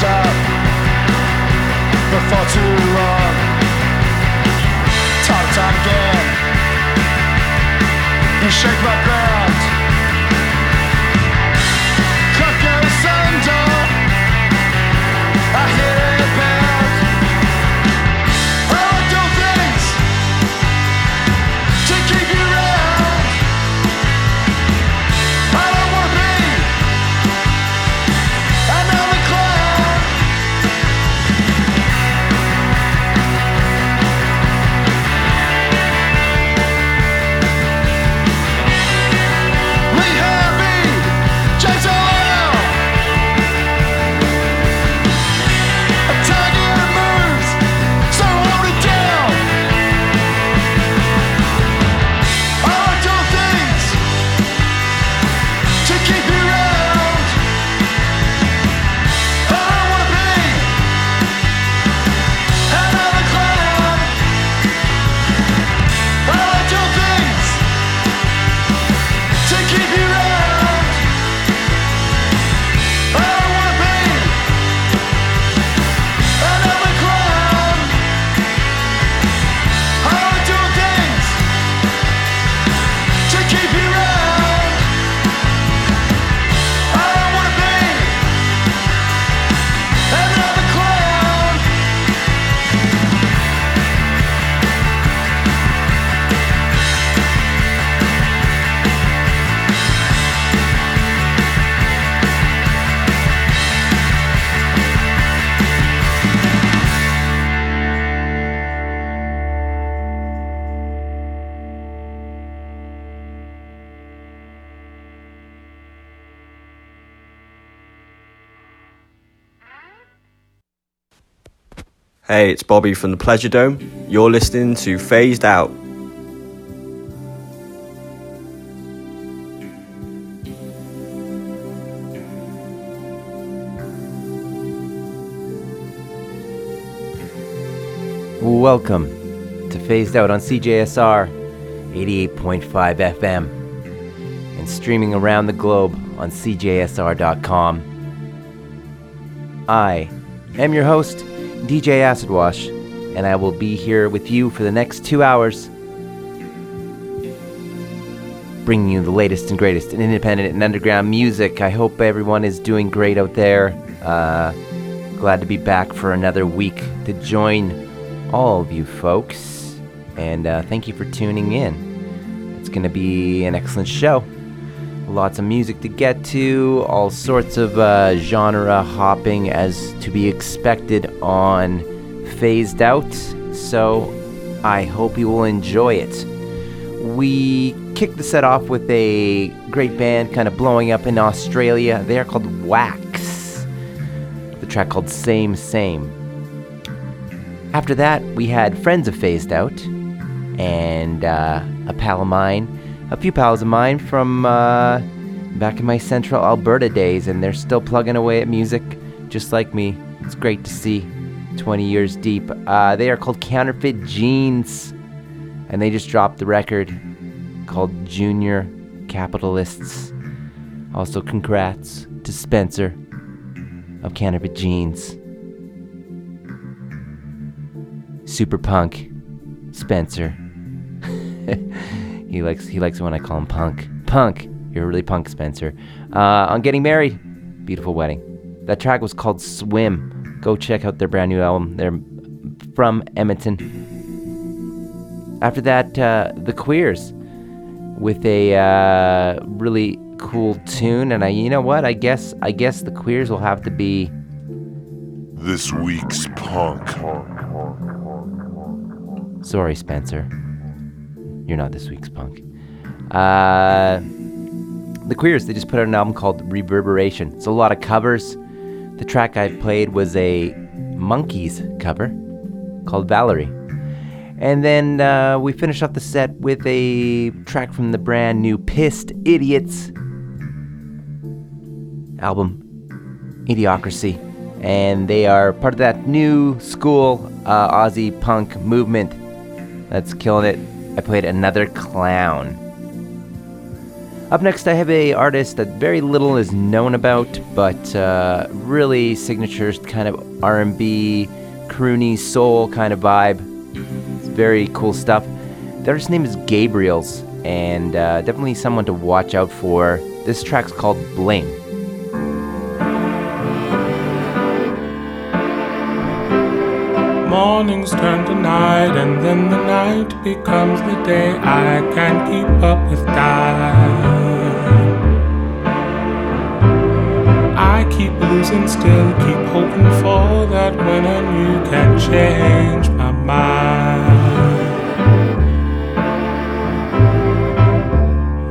Up for too long. Time, time again. You shake my ground. Hey, it's Bobby from the Pleasure Dome. You're listening to Phased Out. Welcome to Phased Out on CJSR 88.5 FM and streaming around the globe on CJSR.com. I am your host, DJ Acid Wash, and I will be here with you for the next two hours, bringing you the latest and greatest in independent and underground music. I hope everyone is doing great out there. Uh, glad to be back for another week to join all of you folks, and uh, thank you for tuning in. It's going to be an excellent show. Lots of music to get to, all sorts of uh, genre hopping as to be expected on Phased Out. So I hope you will enjoy it. We kicked the set off with a great band kind of blowing up in Australia. They are called Wax. The track called Same Same. After that, we had Friends of Phased Out and uh, a pal of mine, a few pals of mine from uh, back in my central Alberta days, and they're still plugging away at music just like me. It's great to see 20 years deep. Uh, they are called Counterfeit Jeans, and they just dropped the record called Junior Capitalists. Also, congrats to Spencer of Counterfeit Jeans. Super punk, Spencer. he likes he likes it when I call him punk. Punk, you're really punk, Spencer. Uh, on getting married, beautiful wedding. That track was called Swim. Go check out their brand new album. They're from Edmonton. After that, uh, the Queers with a uh, really cool tune, and I, you know what? I guess I guess the Queers will have to be This week's punk. Sorry, Spencer. You're not this week's punk. Uh, the Queers, they just put out an album called Reverberation. It's a lot of covers. The track I played was a Monkees cover called Valerie. And then uh, we finished off the set with a track from the brand new Pist Idiots album, Idiocracy. And they are part of that new school uh, Aussie punk movement that's killing it. I played Another Clown Up next, I have a artist that very little is known about, but uh, really signatures kind of R&B, croony, soul kind of vibe. It's very cool stuff. The artist's name is Gabriels, and uh, definitely someone to watch out for. This track's called Blame. Mornings turn to night, and then the night becomes the day. I can't keep up with time. I keep losing still, keep hoping for that when and you can change my mind.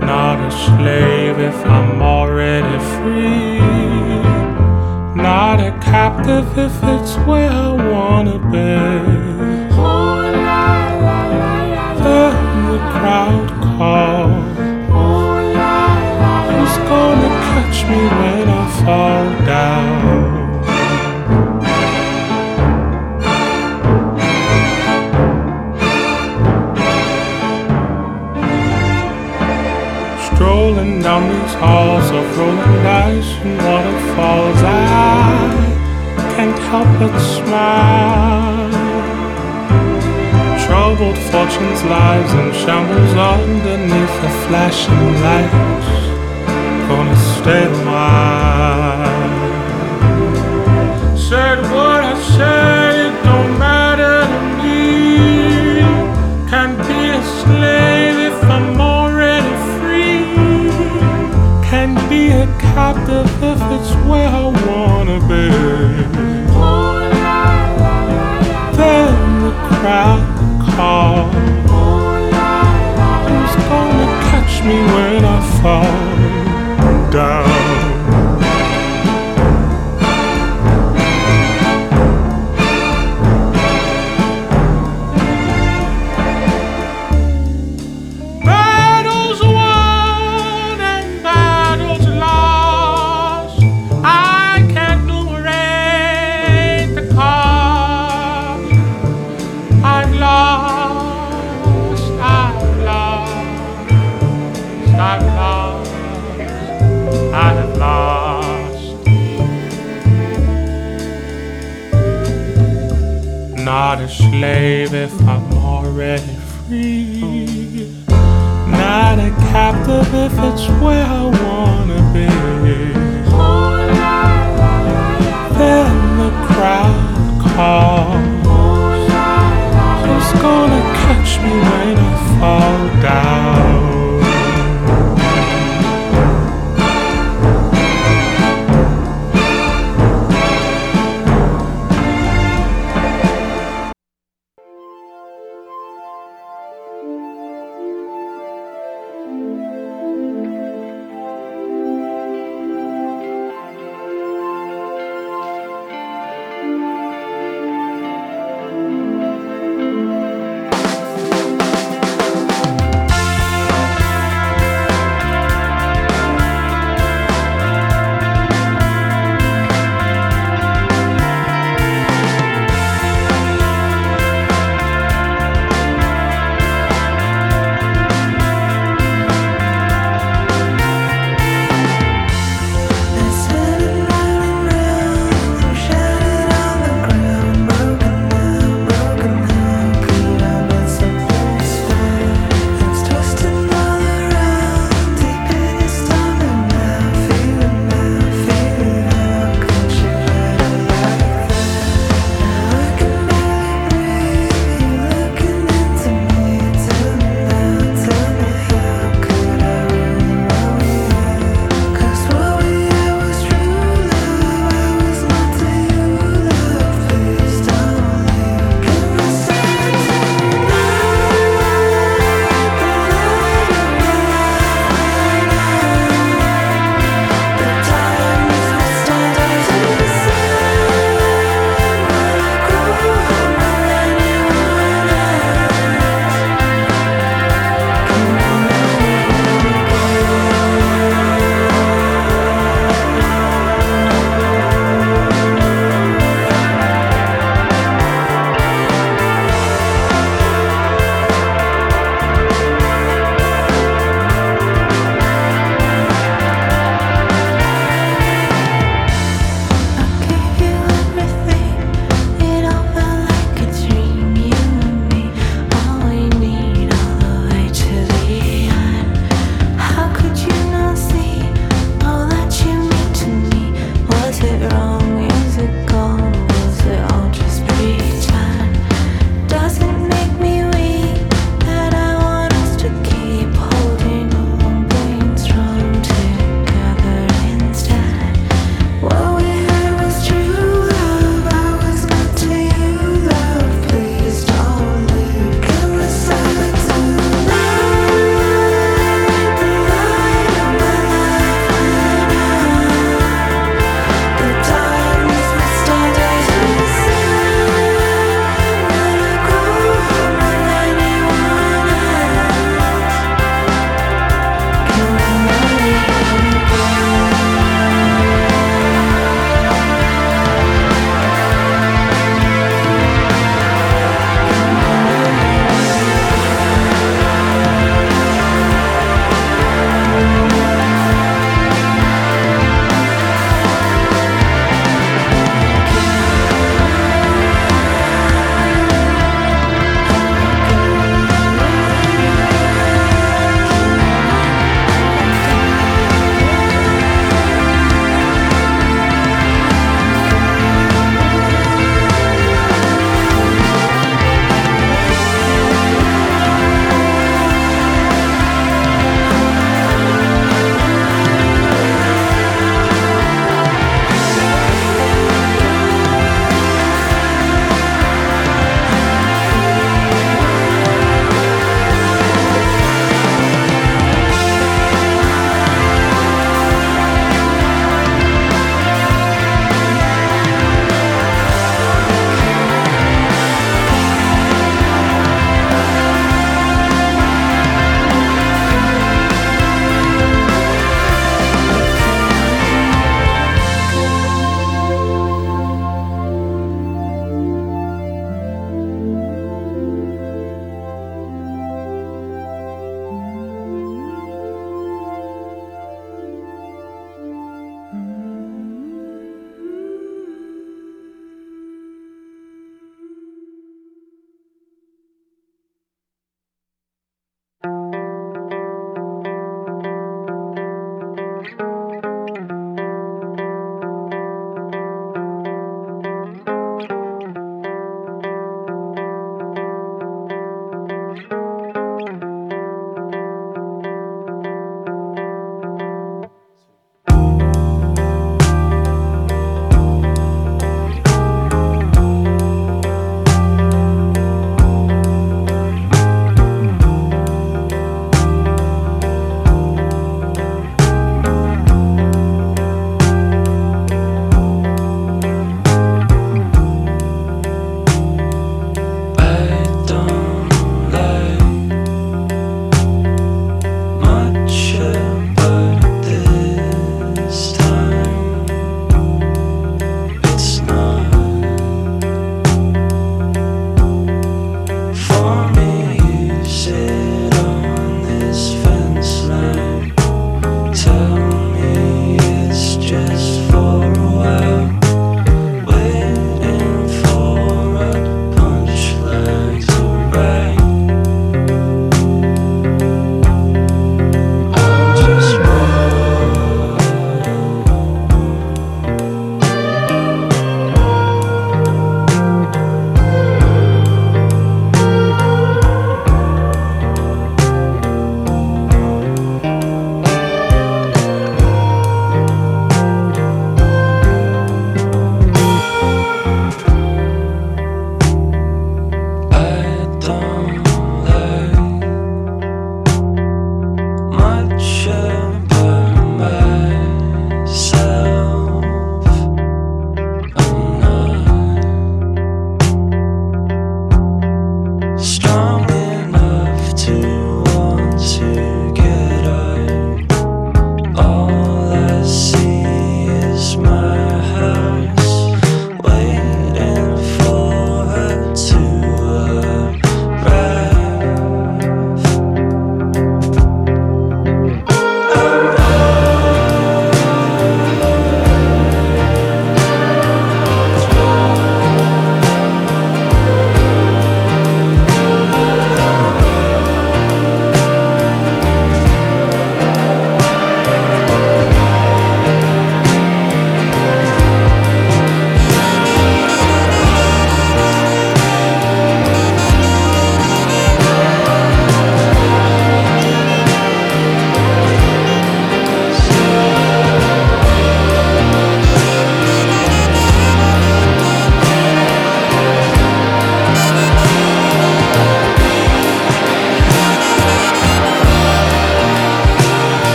Not a slave if I'm already free not a captive if it's where I wanna be. Then the crowd calls. Who's gonna catch me when I fall down? Strolling down these halls of rolling dice and waterfalls, I can't help but smile. Troubled fortunes, lies, and shambles underneath the flashing lights. Gonna stay a while. Said what I said, captive if it's where I wanna be. Then the crowd calls. Who's gonna catch me when I fall down? Not a slave if I'm already free. Not a captive if it's where I wanna be. Then the crowd calls. Who's gonna catch me when I fall down?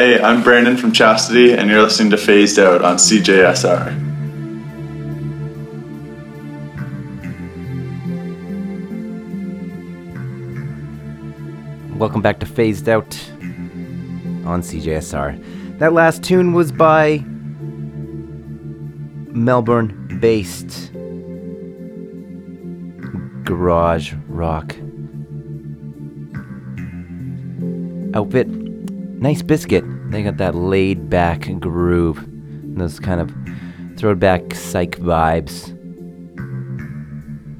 Hey, I'm Brandon from Chastity, and you're listening to Phased Out on CJSR. Welcome back to Phased Out on CJSR. That last tune was by Melbourne based garage rock outfit. Nice Biscuit. That laid back groove, those kind of throwback psych vibes.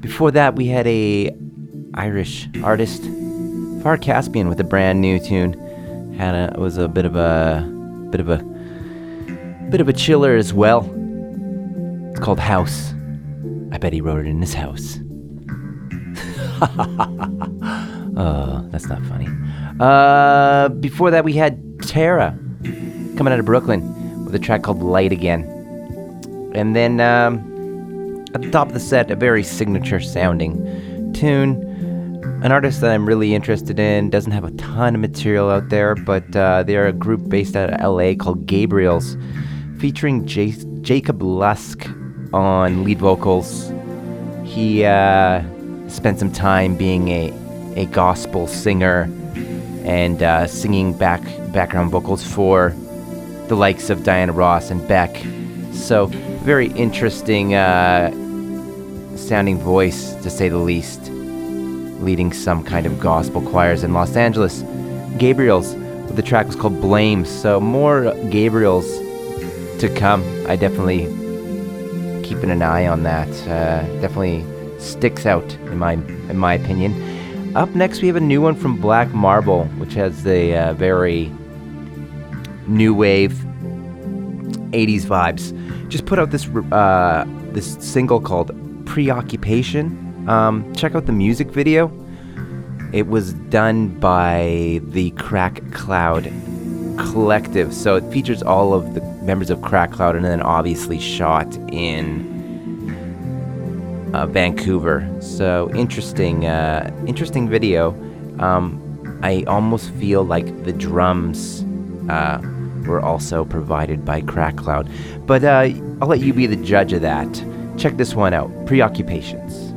Before that, we had a Irish artist, Far Caspian, with a brand new tune. Had a was a bit of a bit of a bit of a chiller as well. It's called House. I bet he wrote it in his house. oh, that's not funny. Uh, before that, we had Tara coming out of Brooklyn with a track called Light Again. And then um, at the top of the set, a very signature sounding tune. An artist that I'm really interested in doesn't have a ton of material out there, but uh, they're a group based out of LA called Gabriels featuring J- Jacob Lusk on lead vocals. He uh, spent some time being a, a gospel singer and uh, singing back background vocals for the likes of Diana Ross and Beck. So, very interesting uh, sounding voice, to say the least, leading some kind of gospel choirs in Los Angeles. Gabriels, the track was called Blame, so more Gabriels to come. I definitely keeping an eye on that. Uh, definitely sticks out in my in my opinion. Up next, we have a new one from Black Marble, which has the uh, very new wave 80s vibes. Just put out this uh, this single called Preoccupation. Um, check out the music video. It was done by the Crack Cloud Collective, so it features all of the members of Crack Cloud, and then obviously shot in uh, Vancouver. So interesting, uh, interesting video. Um, I almost feel like the drums uh, were also provided by Crack Cloud, but uh, I'll let you be the judge of that. Check this one out. Preoccupations.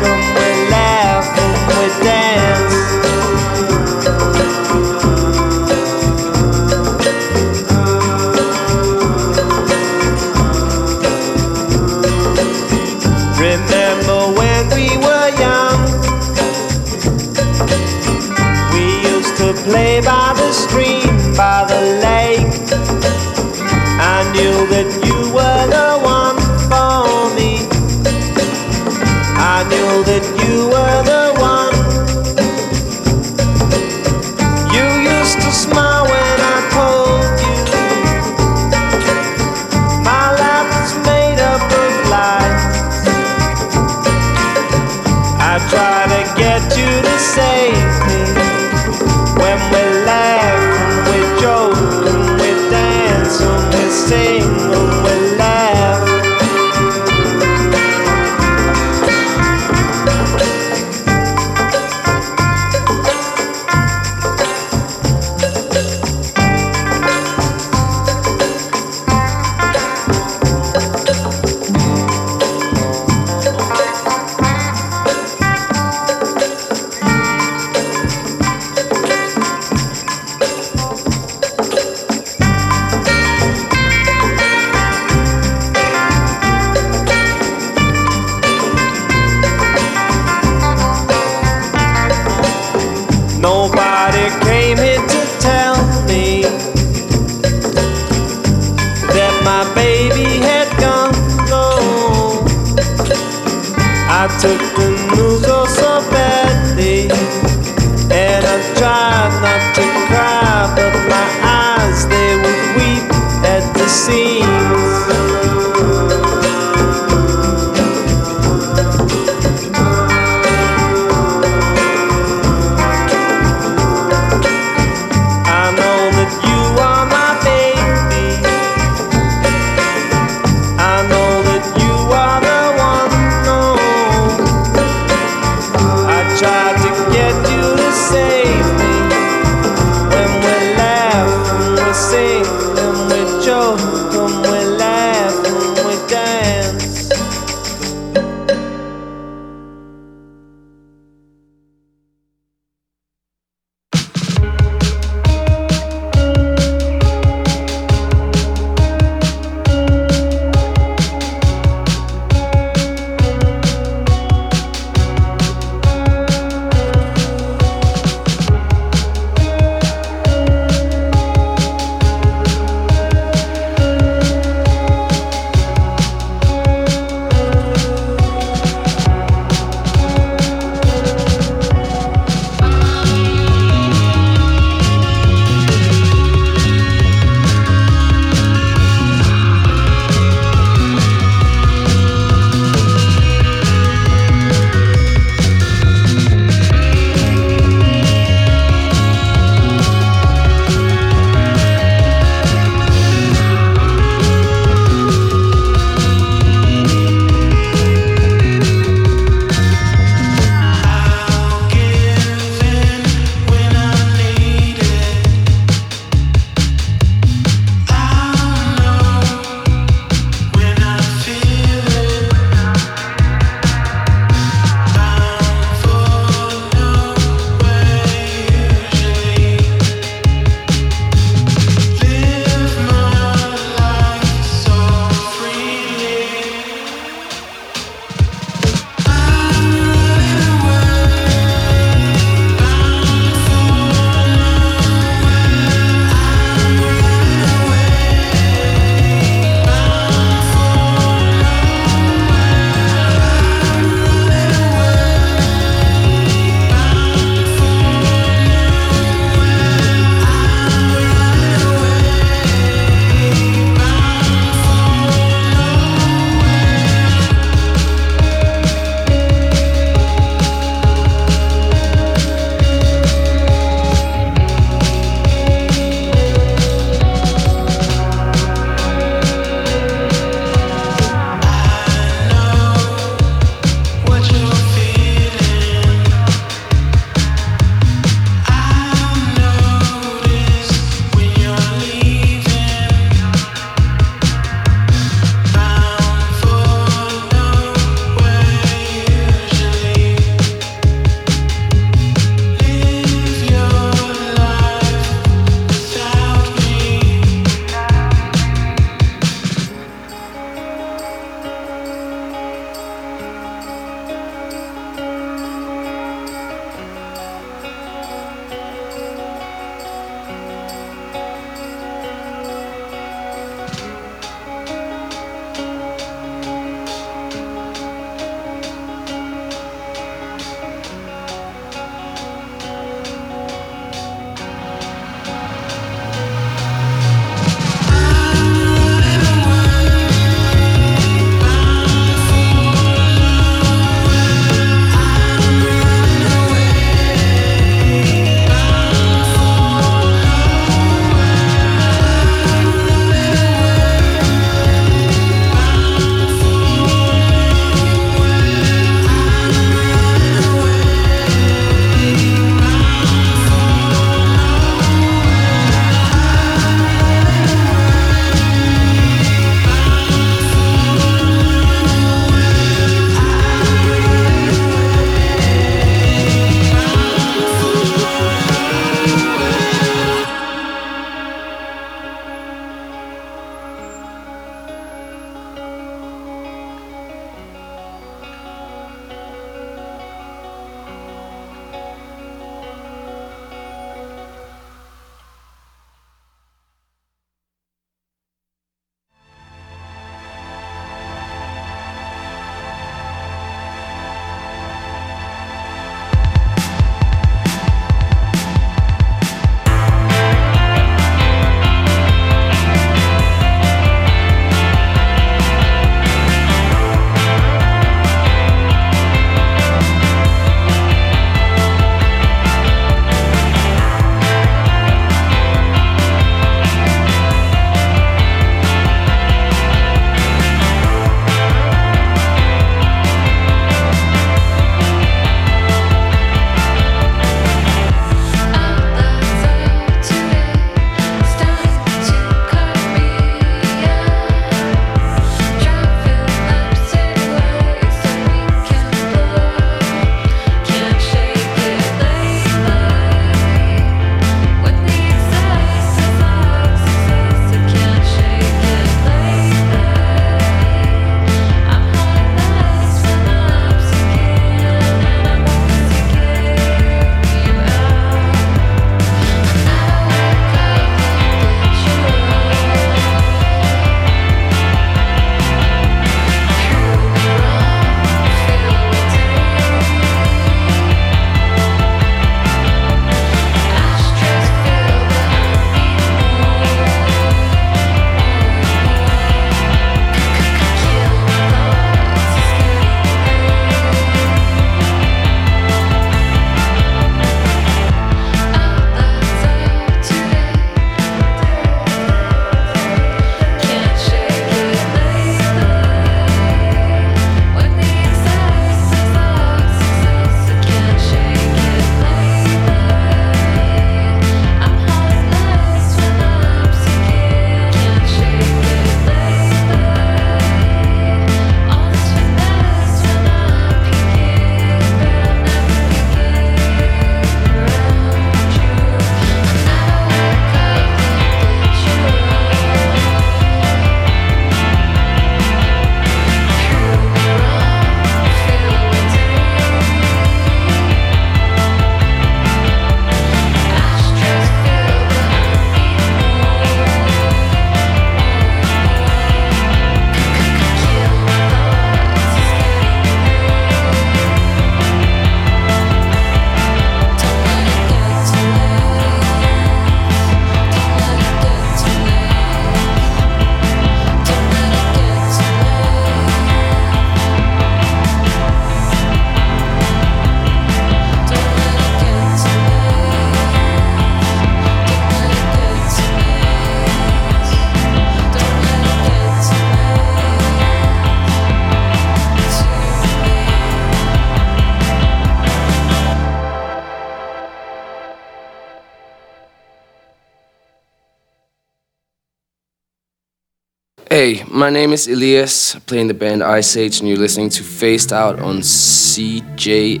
Hey, my name is Elias, playing the band Iceage, and you're listening to Phased Out on CJSR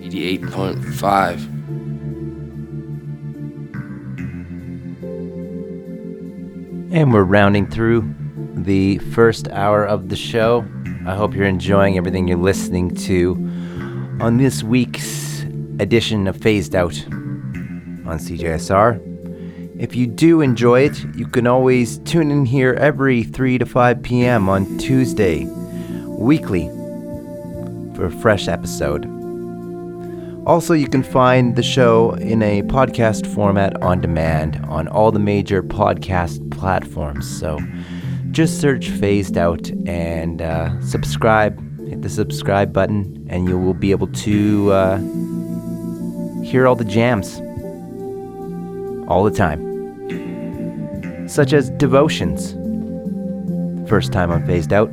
88.5. And we're rounding through the first hour of the show. I hope you're enjoying everything you're listening to on this week's edition of Phased Out on CJSR. If you do enjoy it, you can always tune in here every 3 to 5 p.m. on Tuesday, weekly, for a fresh episode. Also, you can find the show in a podcast format on demand on all the major podcast platforms. So just search Phased Out and uh, subscribe. Hit the subscribe button, and you will be able to uh, hear all the jams all the time. Such as Devotions, first time on Phased Out,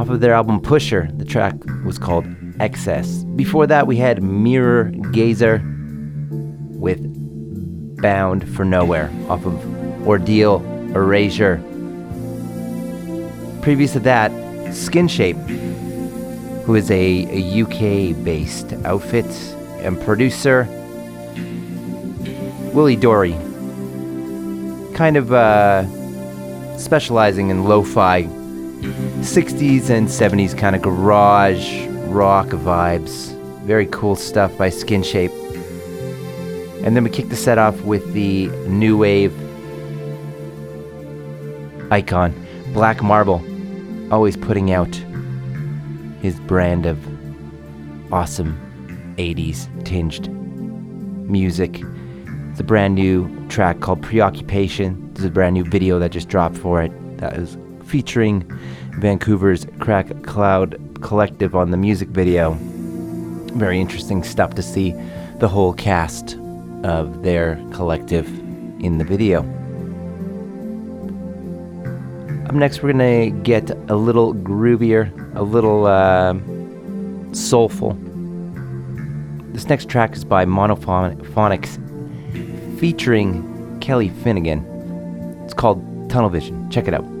off of their album Pusher. The track was called Excess. Before that, we had Mirror Gazer with Bound for Nowhere off of Ordeal Erasure. Previous to that, Skinshape, who is a, a UK based outfit and producer. Willie Dorey, kind of uh, specializing in lo fi 60s and 70s kind of garage rock vibes. Very cool stuff by Skinshape. And then we kick the set off with the new wave icon, Black Marble, always putting out his brand of awesome 80s tinged music. A brand new track called Preoccupation. There's a brand new video that just dropped for it that is featuring Vancouver's Crack Cloud Collective on the music video. Very interesting stuff to see the whole cast of their collective in the video. Up next, we're gonna get a little groovier, a little uh, soulful. This next track is by Monophonics featuring Kelly Finnigan. It's called Tunnel Vision. Check it out.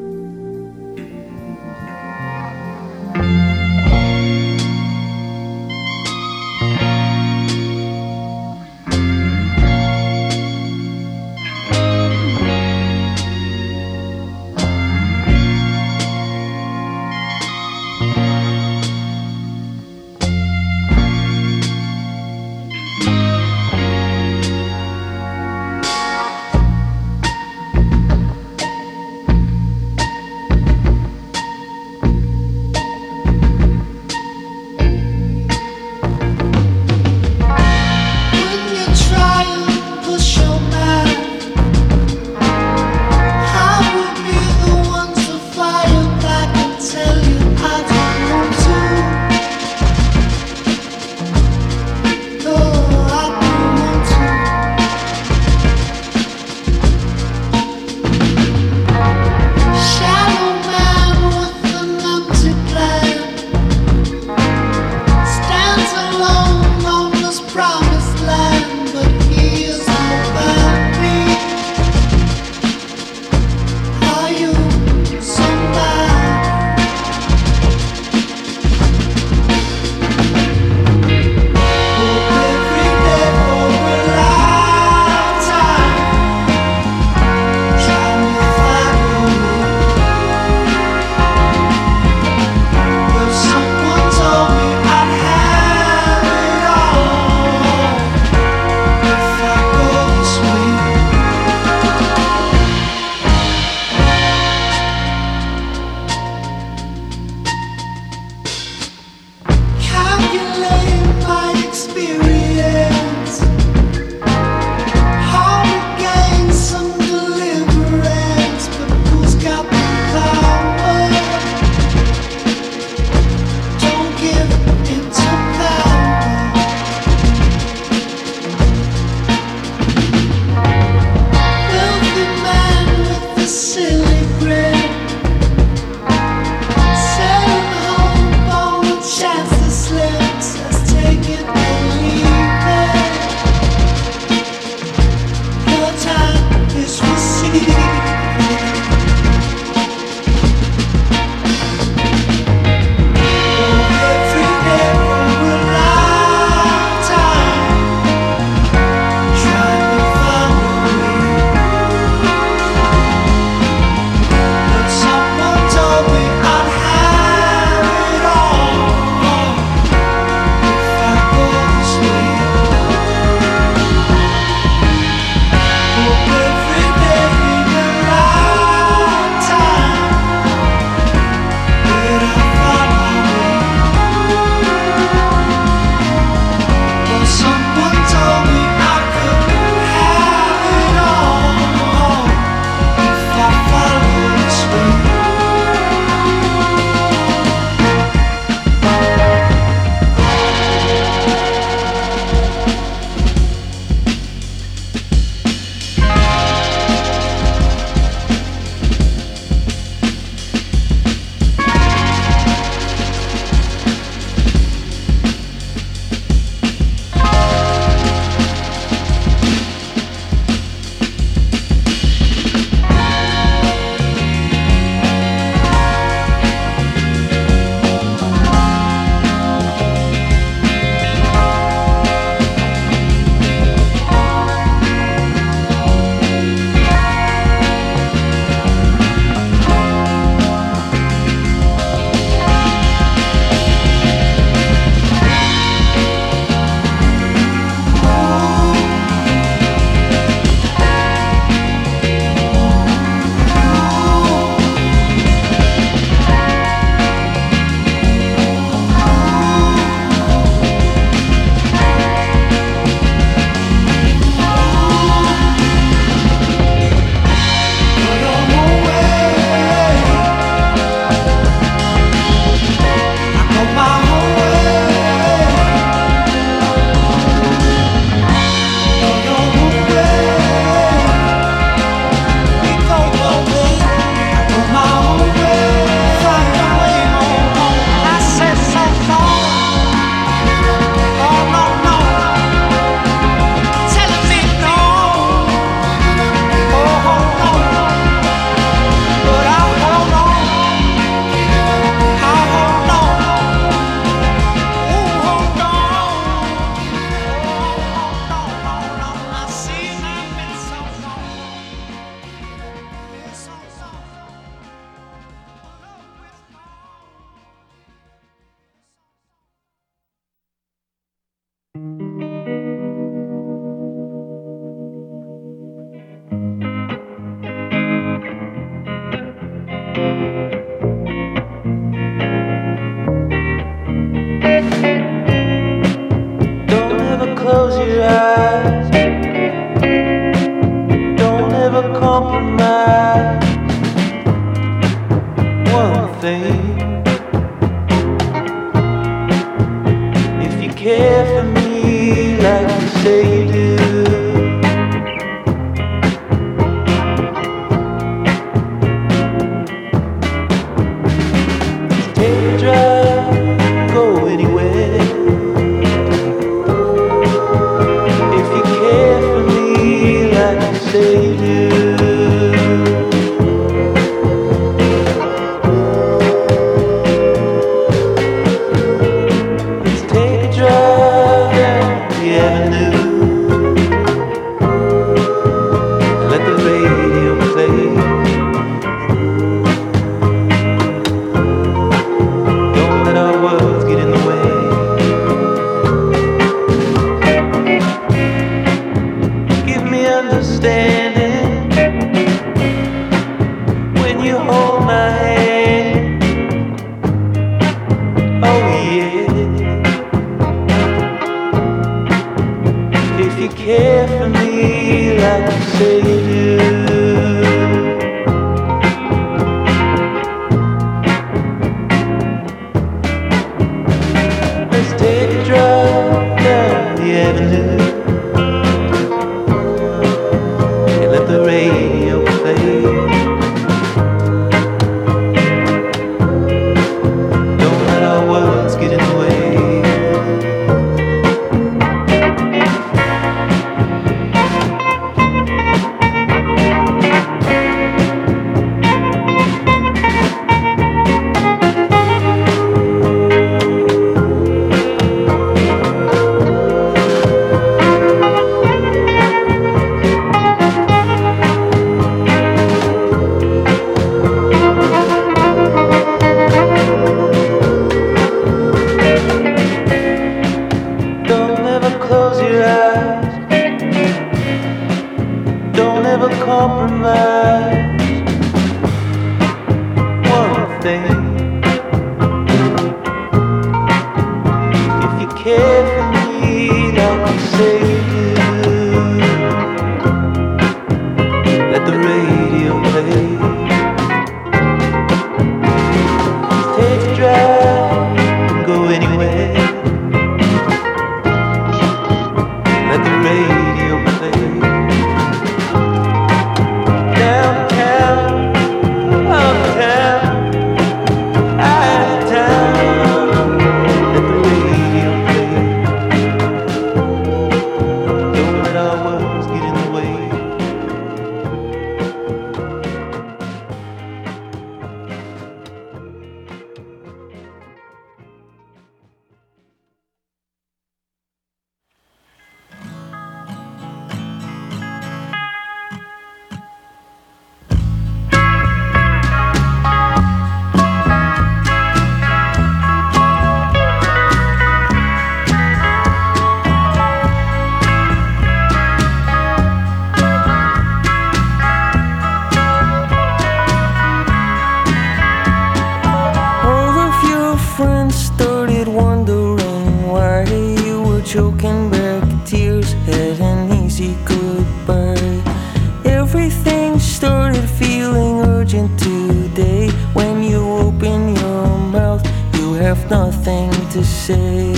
nothing to say.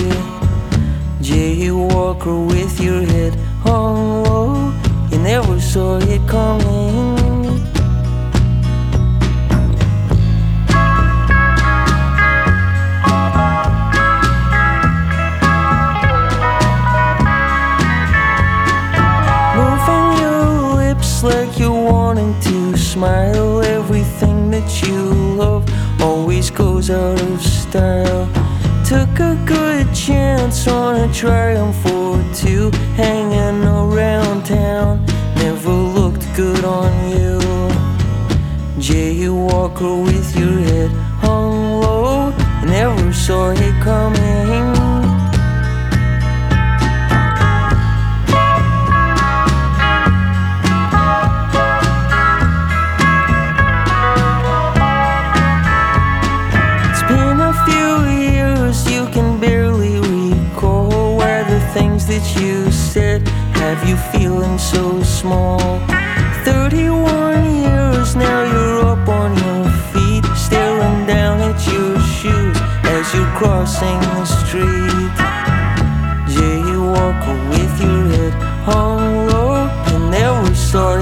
Jay with your head hung low, you never saw it coming. Moving your lips like you're wanting to smile, everything that you love always goes out of style took a good chance on a triumph or two, hanging around town. Never looked good on you. Jay Walker with your head hung low, never saw it coming. Feeling so small? 31 years now, you're up on your feet, staring down at your shoes as you're crossing the street. Jaywalker with your head hung low, you never saw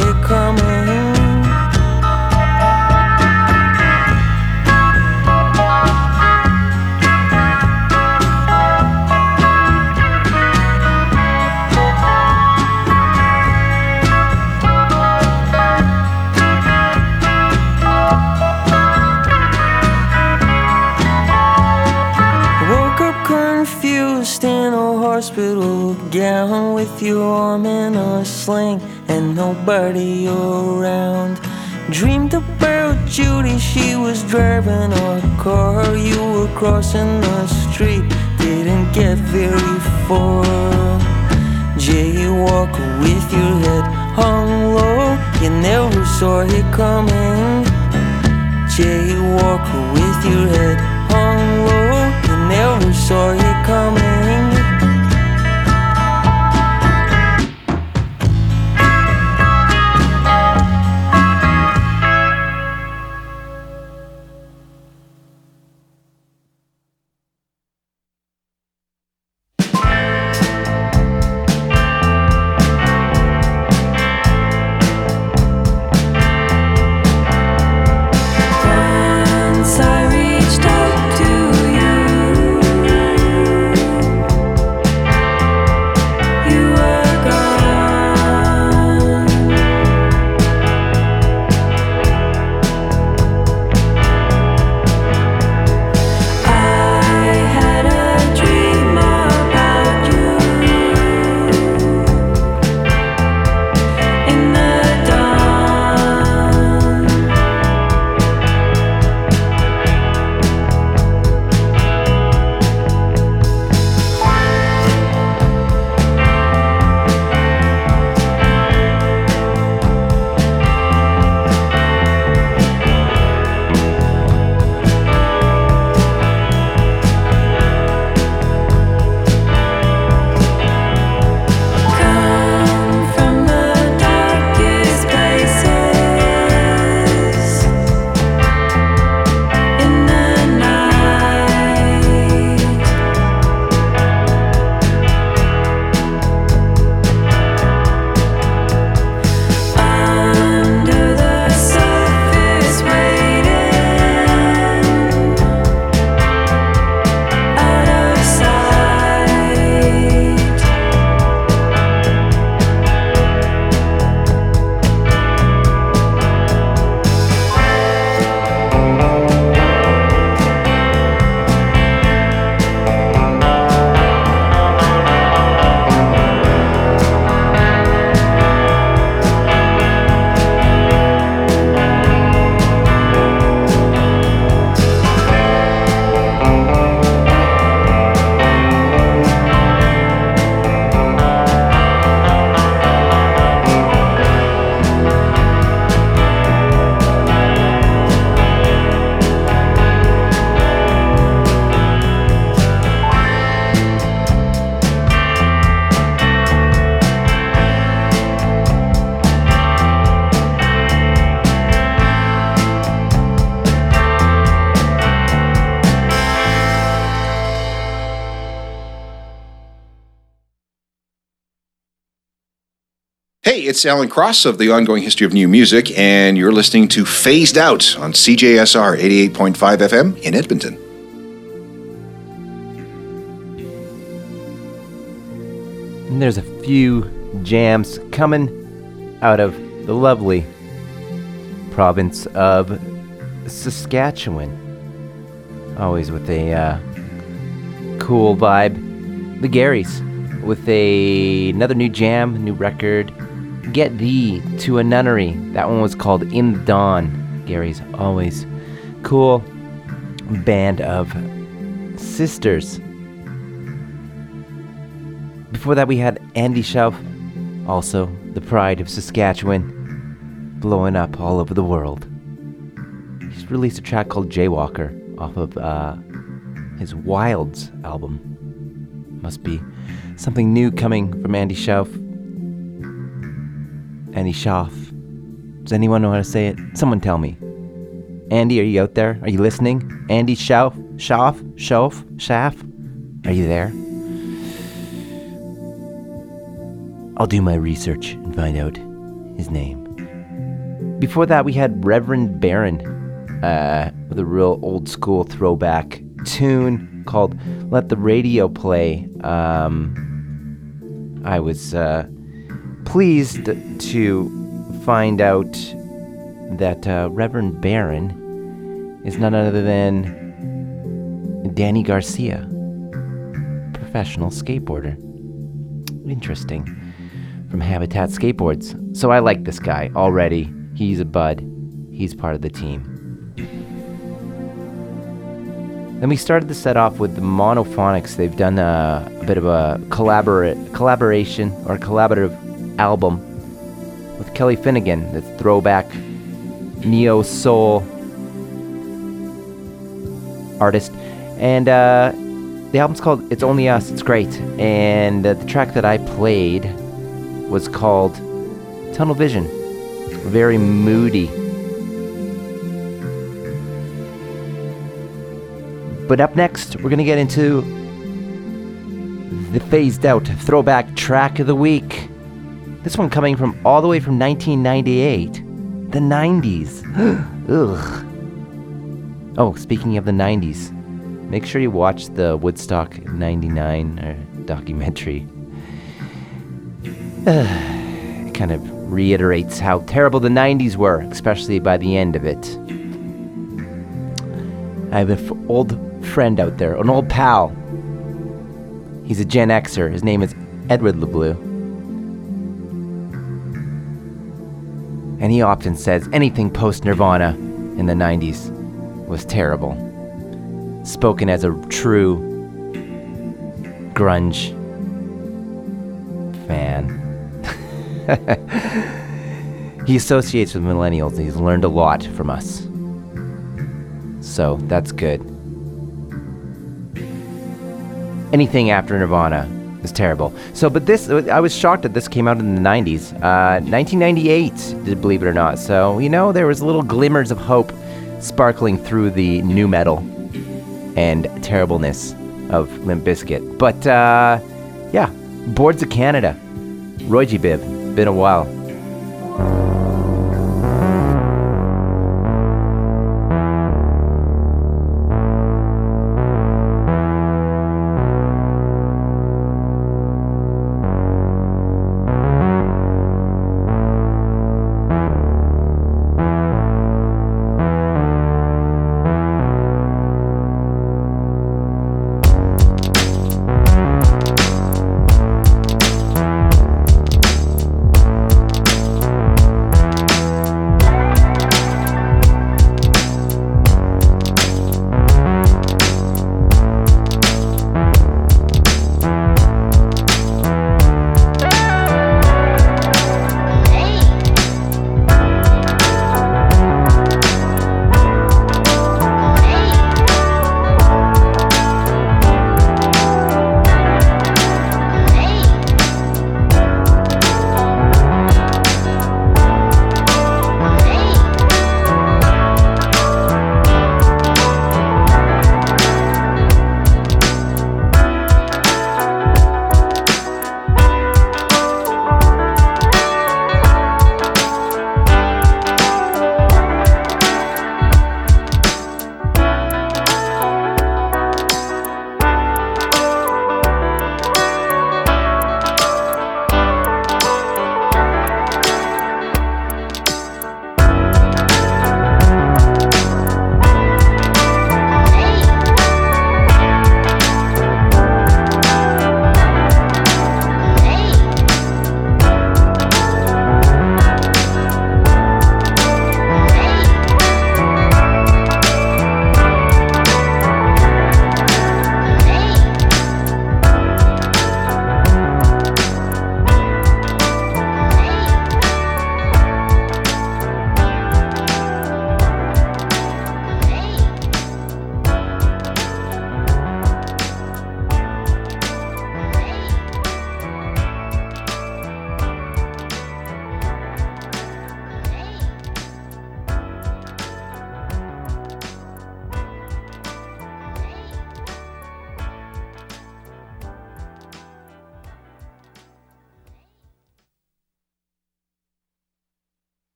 gown with your arm in a sling and nobody around. Dreamed about Judy, she was driving a car. You were crossing the street, didn't get very far. Jaywalker with your head hung low, you never saw it coming. Jaywalker with your head hung low, you never saw it coming. It's Alan Cross of the Ongoing History of New Music, and you're listening to Phased Out on CJSR 88.5 FM in Edmonton. And there's a few jams coming out of the lovely province of Saskatchewan. Always with a uh, cool vibe. The Garrys with a another new jam, new record. Get thee to a nunnery. That one was called In the Dawn. Garry's always cool band of sisters. Before that, we had Andy Shauf, also the pride of Saskatchewan, blowing up all over the world. He's released a track called Jaywalker off of uh, his Wilds album. Must be Something new coming from Andy Shauf. Andy Shauf. Does anyone know how to say it? Someone tell me. Andy, are you out there? Are you listening? Andy Shauf? Shauf? Shauf? Schaff? Are you there? I'll do my research and find out his name. Before that, we had Reverend Baron uh, with a real old school throwback tune called Let the Radio Play. Um, I was uh, pleased to find out that uh, Reverend Baron is none other than Danny Garcia, professional skateboarder. Interesting. From Habitat Skateboards. So I like this guy already. He's a bud. He's part of the team. Then we started the set off with the Monophonics. They've done a, a bit of a collabora- collaboration or collaborative album with Kelly Finnigan, the throwback neo soul artist. And uh, the album's called It's Only Us. It's great. And uh, the track that I played was called Tunnel Vision. Very moody. But up next, we're going to get into the phased out throwback track of the week. This one coming from all the way from 1998, the 90s. Ugh. Oh, speaking of the 90s, make sure you watch the Woodstock 99 uh, documentary. it kind of reiterates how terrible the 90s were, especially by the end of it. I have an f- old friend out there, an old pal. He's a Gen Xer. His name is Edward LeBlue. And he often says anything post Nirvana in the 90s was terrible. Spoken as a true grunge fan. he associates with millennials and he's learned a lot from us. So that's good. Anything after Nirvana is terrible. So, but this, I was shocked that this came out in the 90s. Uh, 1998, believe it or not. So, you know, there was little glimmers of hope sparkling through the nu metal and terribleness of Limp Bizkit. But, uh, yeah, Boards of Canada. Roy G. Biv. Been a while.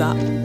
up.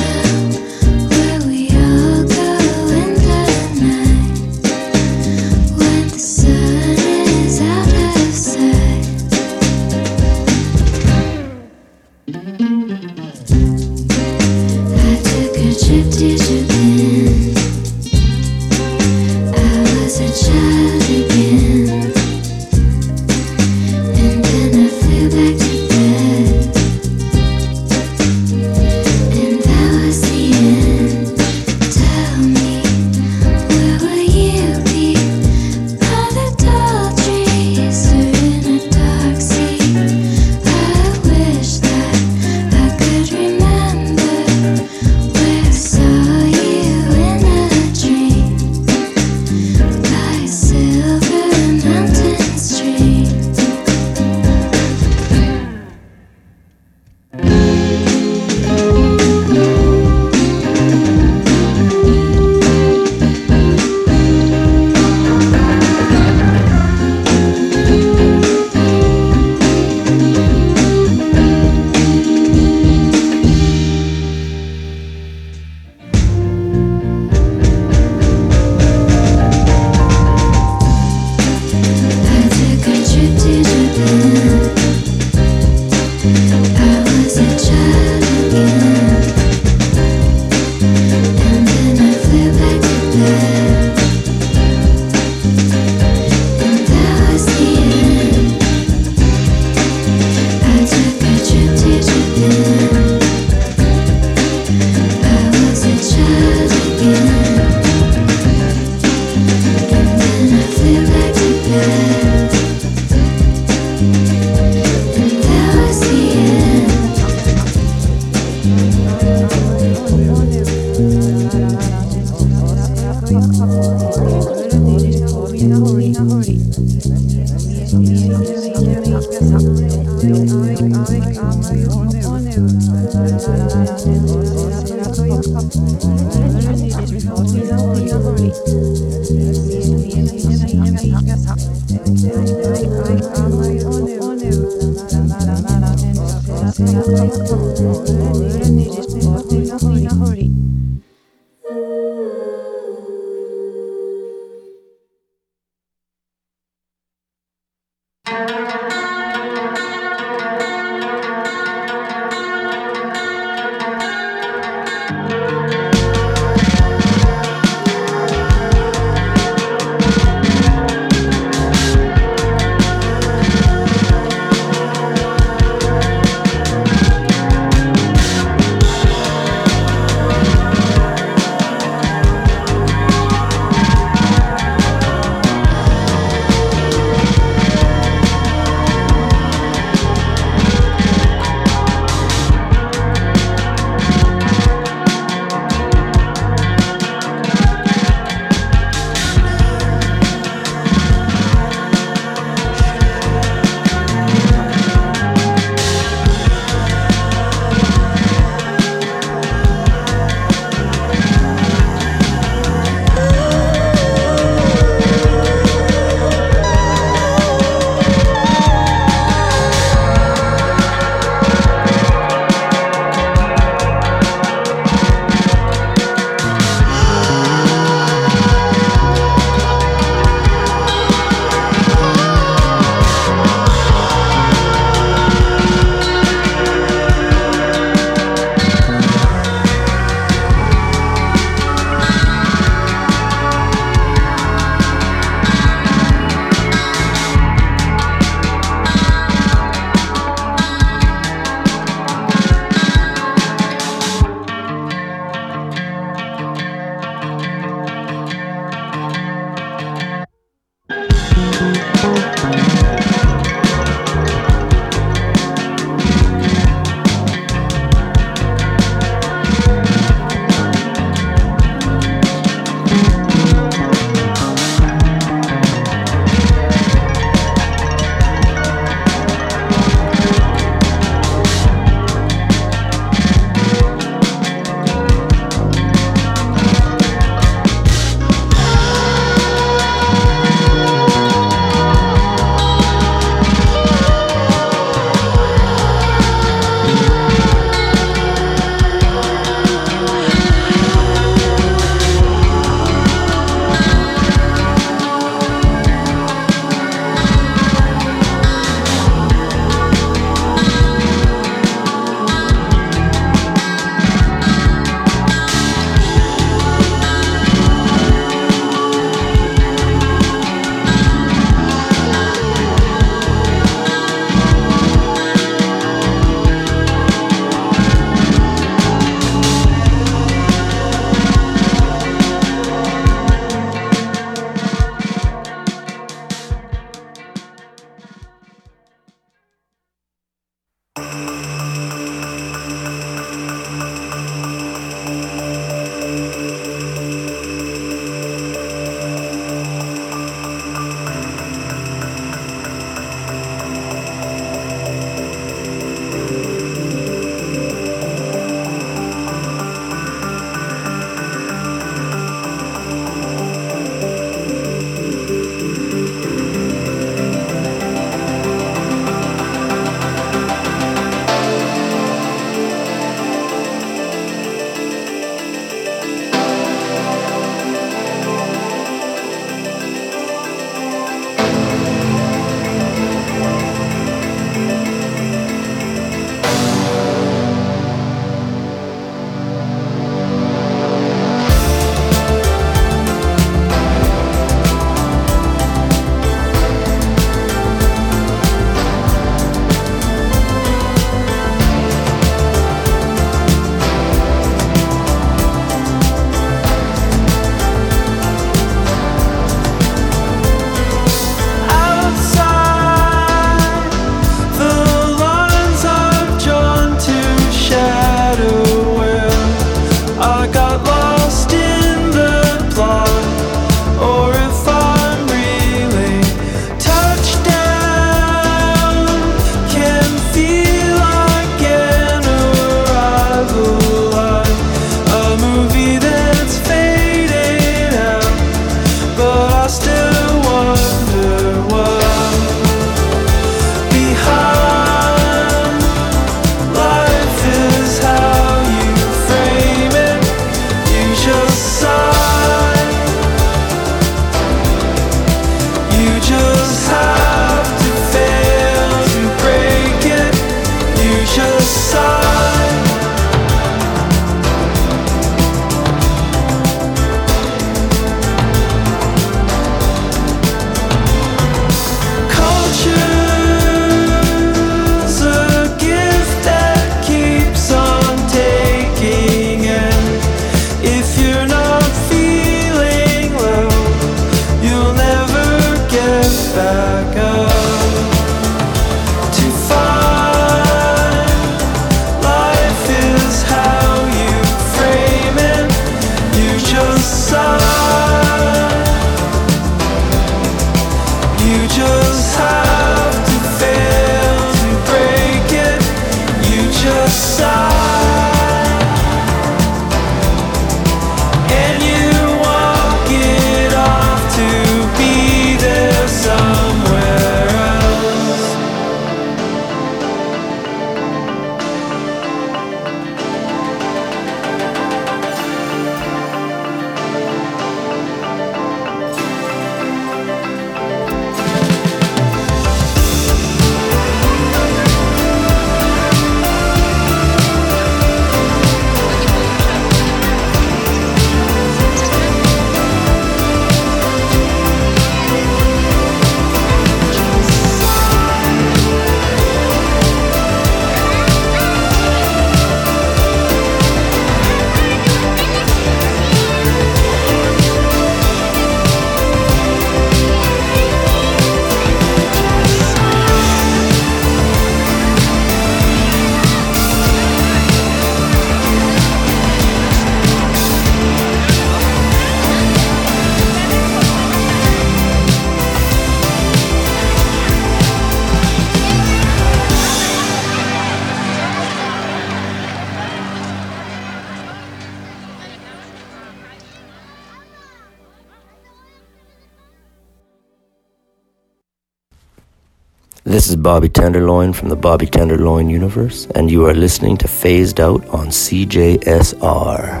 This is Bobby Tenderloin from the Bobby Tenderloin universe, and you are listening to Phased Out on CJSR.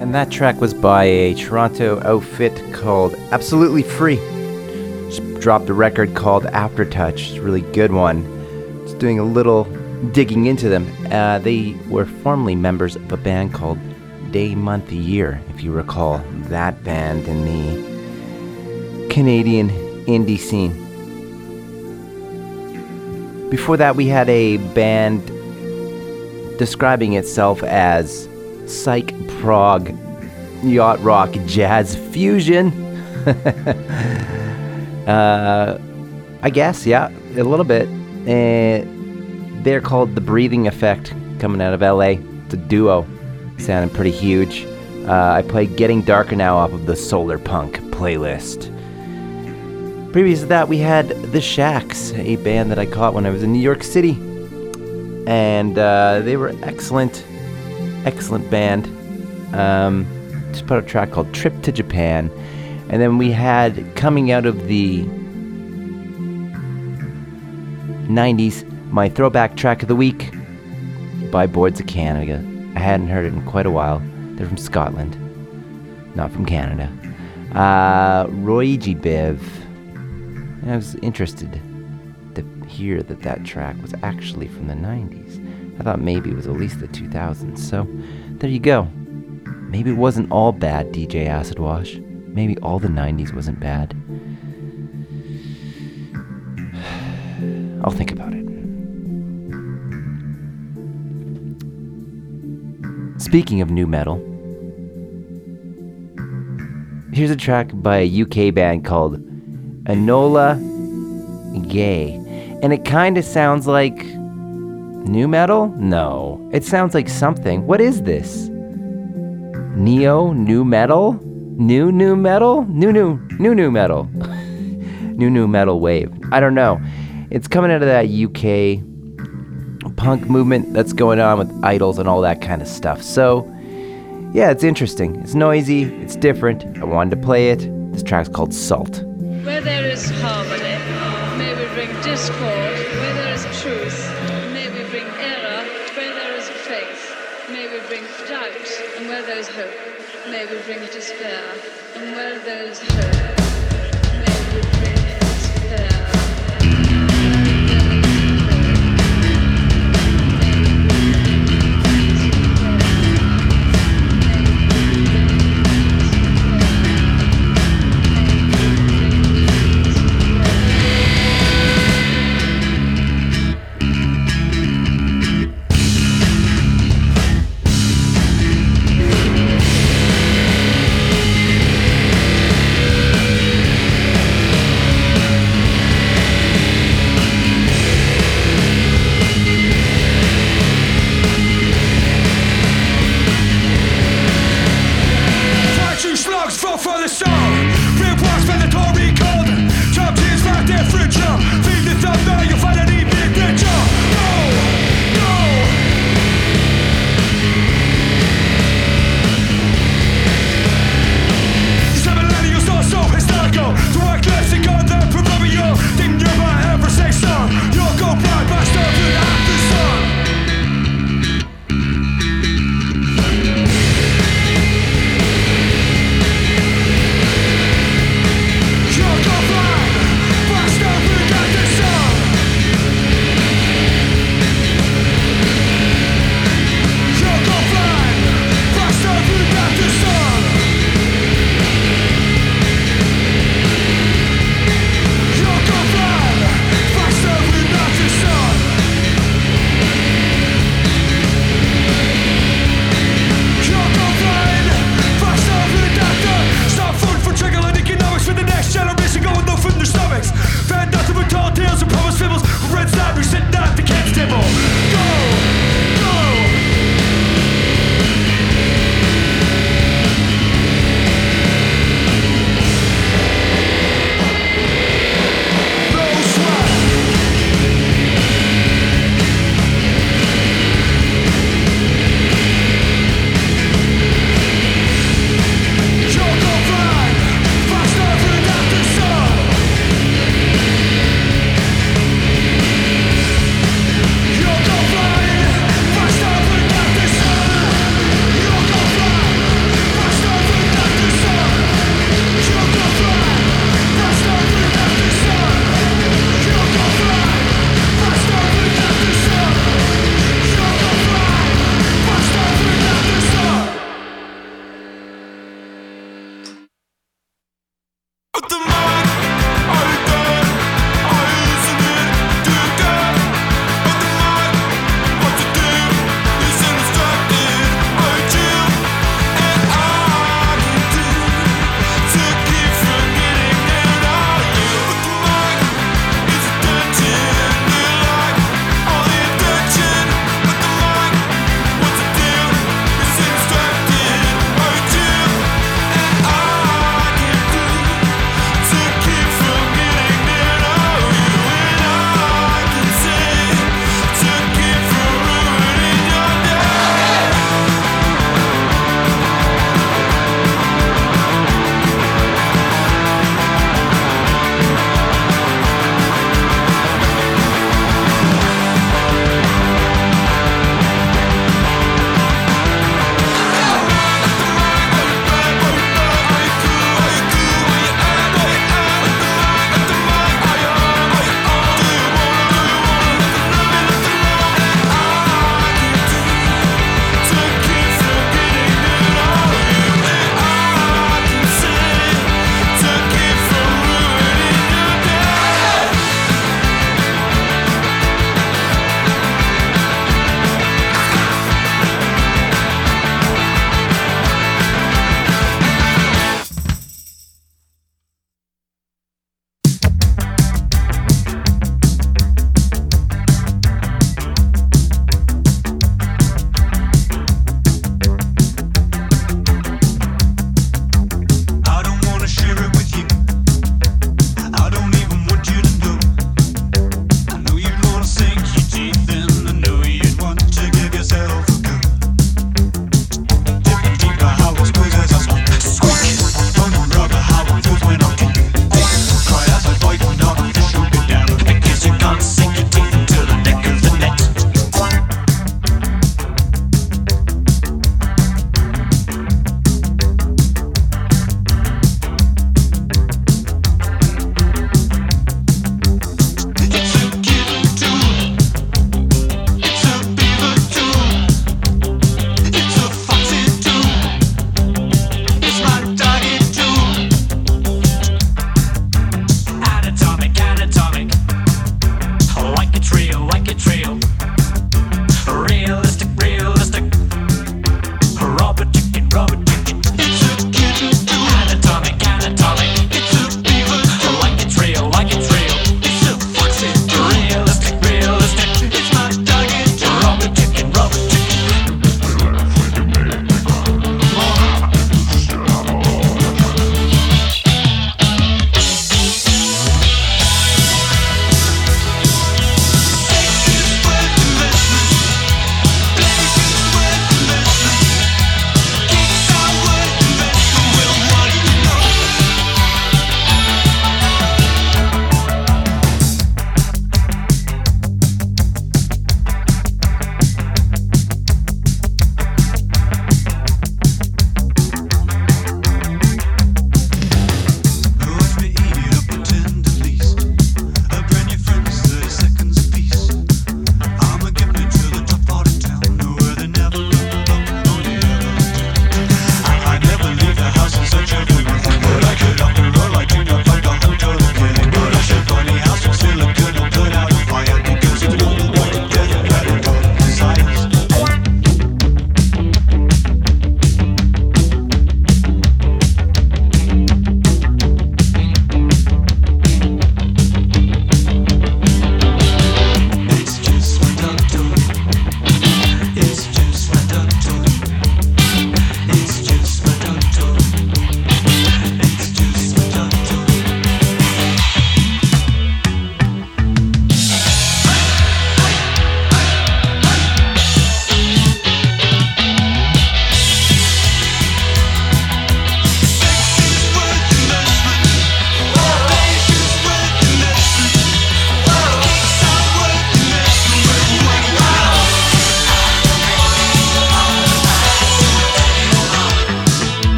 And that track was by a Toronto outfit called Absolutely Free. Just dropped a record called Aftertouch. It's a really good one. Just doing a little digging into them. Uh, they were formerly members of a band called Day Month Year, if you recall that band in the Canadian indie scene. Before that, we had a band describing itself as psych prog yacht rock jazz fusion. uh, I guess, yeah, a little bit. Uh, they're called The Breathing Effect, coming out of LA. It's a duo, sounding pretty huge. Uh, I play Getting Darker Now off of the Solar Punk playlist. Previous to that, we had The Shacks, a band that I caught when I was in New York City. And uh, they were excellent, excellent band. Um, just put a track called Trip to Japan. And then we had coming out of the 90s, my throwback track of the week by Boards of Canada. I hadn't heard it in quite a while. They're from Scotland, not from Canada. Uh, Roy G. Biv. I was interested to hear that that track was actually from the 90s. I thought maybe it was at least the 2000s. So there you go. Maybe it wasn't all bad, DJ Acid Wash. Maybe all the 90s wasn't bad. I'll think about it. Speaking of nu metal, here's a track by a UK band called Enola Gay. And it kind of sounds like nu metal? No. It sounds like something. What is this? Neo new metal? New new metal? New new new new metal. new new metal wave. I don't know. It's coming out of that UK punk movement that's going on with IDLES and all that kind of stuff. So, yeah, it's interesting. It's noisy, it's different. I wanted to play it. This track's called Salt. Where there is harmony, may we bring discord. Where there is truth, may we bring error. Where there is faith, may we bring doubt. And where there is hope, may we bring despair. And where there is hope,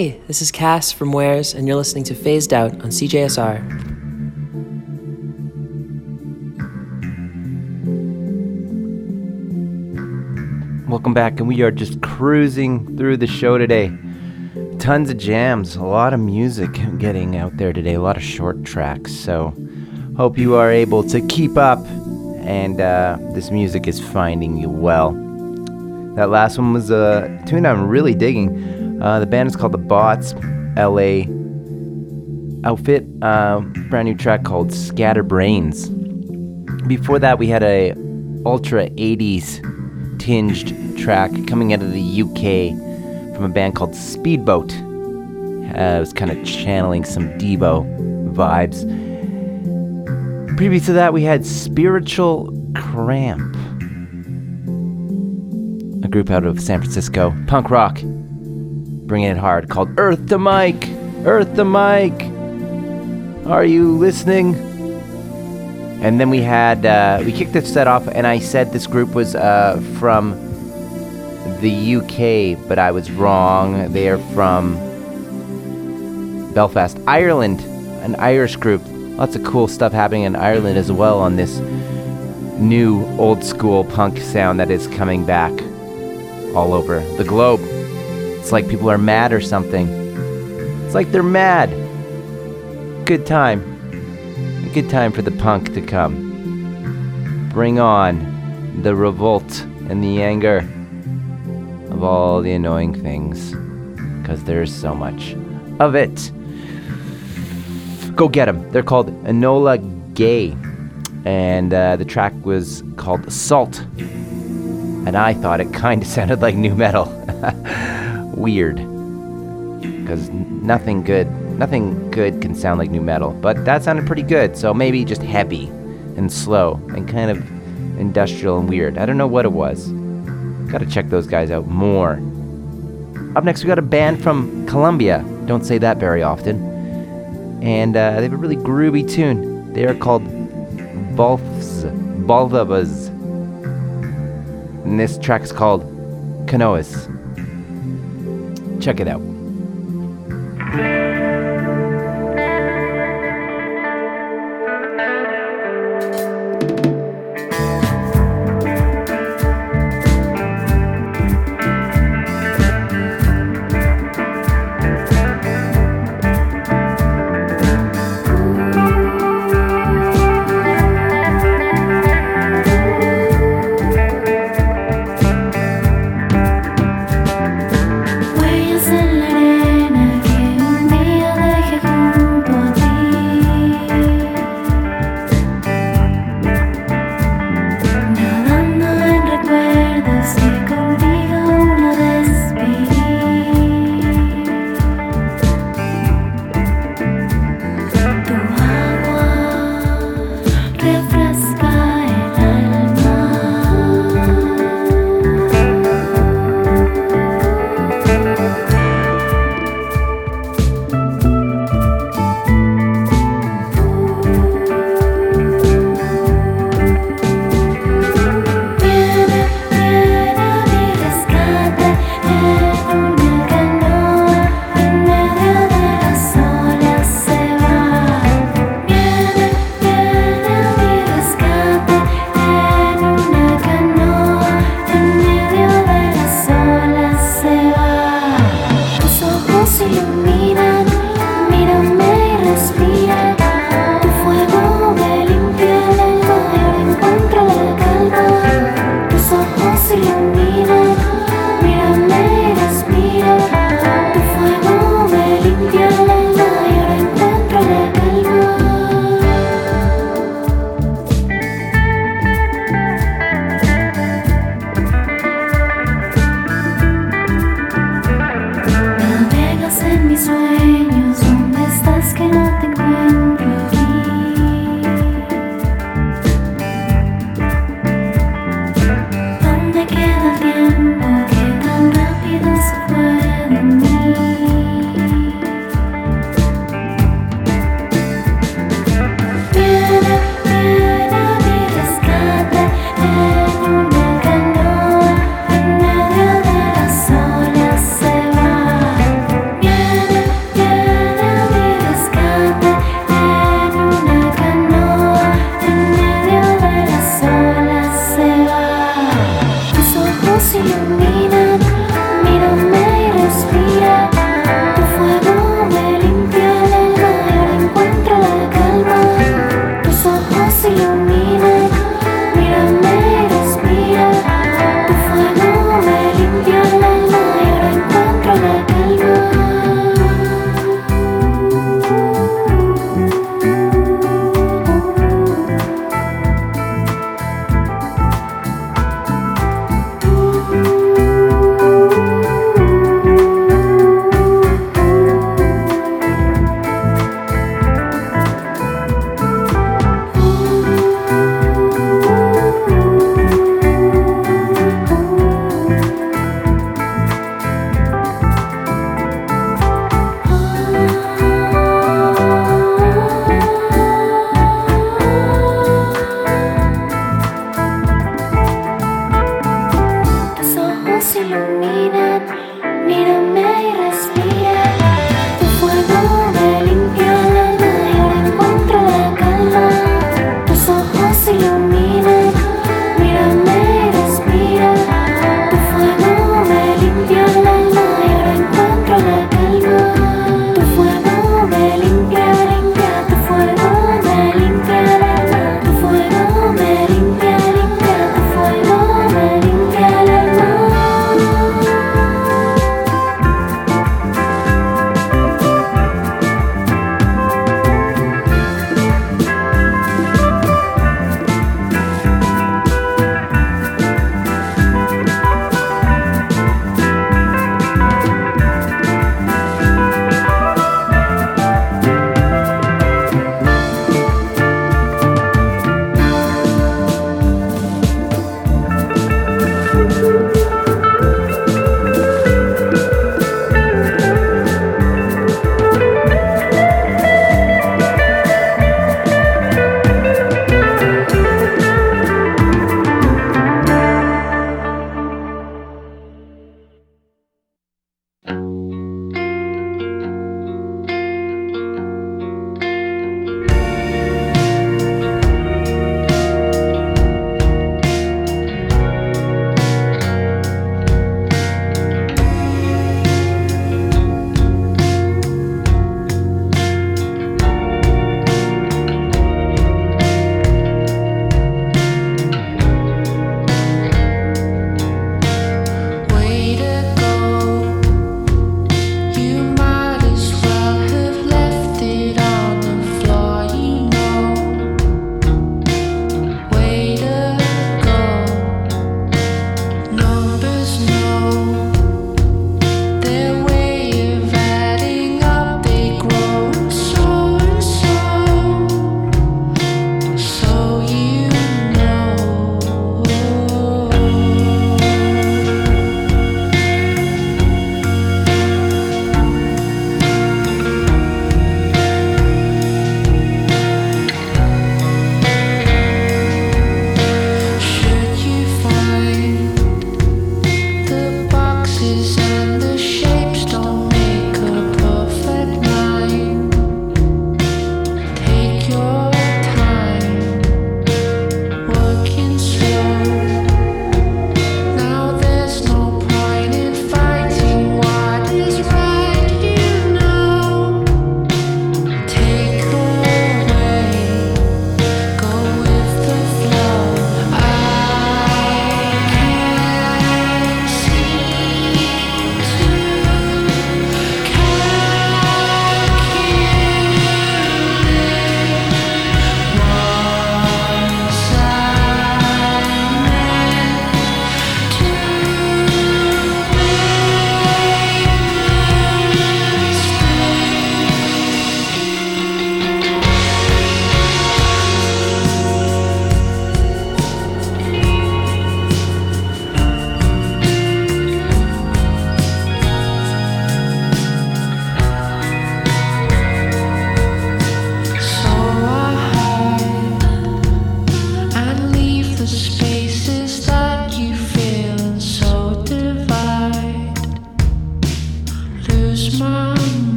Hey, this is Cass from Wares, and you're listening to Phased Out on CJSR. Welcome back, and we are just cruising through the show today. Tons of jams, a lot of music getting out there today, a lot of short tracks. So, hope you are able to keep up, and uh, this music is finding you well. That last one was a tune I'm really digging. Uh, the band is called The Bots, LA outfit. Uh, brand new track called Scatterbrains. Before that, we had a ultra 80s tinged track coming out of the UK from a band called Speedboat. Uh, it was kind of channeling some Devo vibes. Previous to that, we had Spiritual Cramp, a group out of San Francisco, punk rock, bringing it hard, called Earth the Mic. Earth the Mic. Are you listening? And then we had uh, we kicked this set off, and I said this group was uh, from the UK, but I was wrong. They are from Belfast, Ireland, an Irish group. Lots of cool stuff happening in Ireland as well on this new old school punk sound that is coming back all over the globe. It's like people are mad or something. It's like they're mad. Good time. A good time for the punk to come. Bring on the revolt and the anger of all the annoying things. Because there's so much of it. Go get them. They're called Enola Gay. And uh, the track was called Salt. And I thought it kind of sounded like nu metal. Weird. Because nothing good, nothing good can sound like nu metal. But that sounded pretty good. So maybe just heavy and slow and kind of industrial and weird. I don't know what it was. Gotta check those guys out more. Up next, we got a band from Colombia. Don't say that very often. And uh, they have a really groovy tune. They are called Balfs, Balvabas. And this track is called Canoas. Check it out.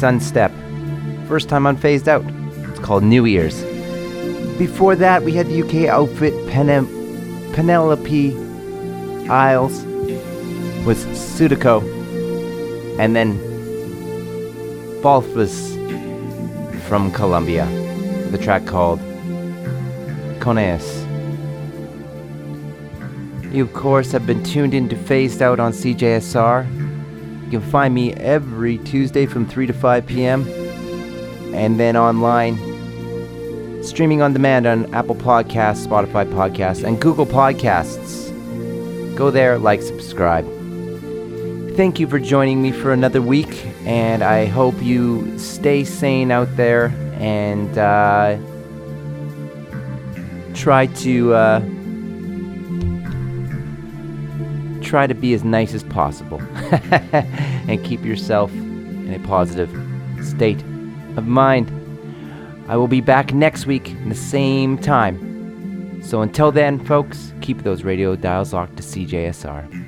Sunstep. First time on Phased Out. It's called New Ears. Before that, we had the UK outfit Penelope Isles with Sudoku. And then Balthvs from Colombia. The track called Canoas. You, of course, have been tuned in to Phased Out on CJSR. You can find me every Tuesday from 3 to 5 p.m. and then online, streaming on demand on Apple Podcasts, Spotify Podcasts, and Google Podcasts. Go there, like, subscribe. Thank you for joining me for another week, and I hope you stay sane out there and uh, try to. Uh, try to be as nice as possible and keep yourself in a positive state of mind. I will be back next week in the same time. So until then, folks, keep those radio dials locked to CJSR.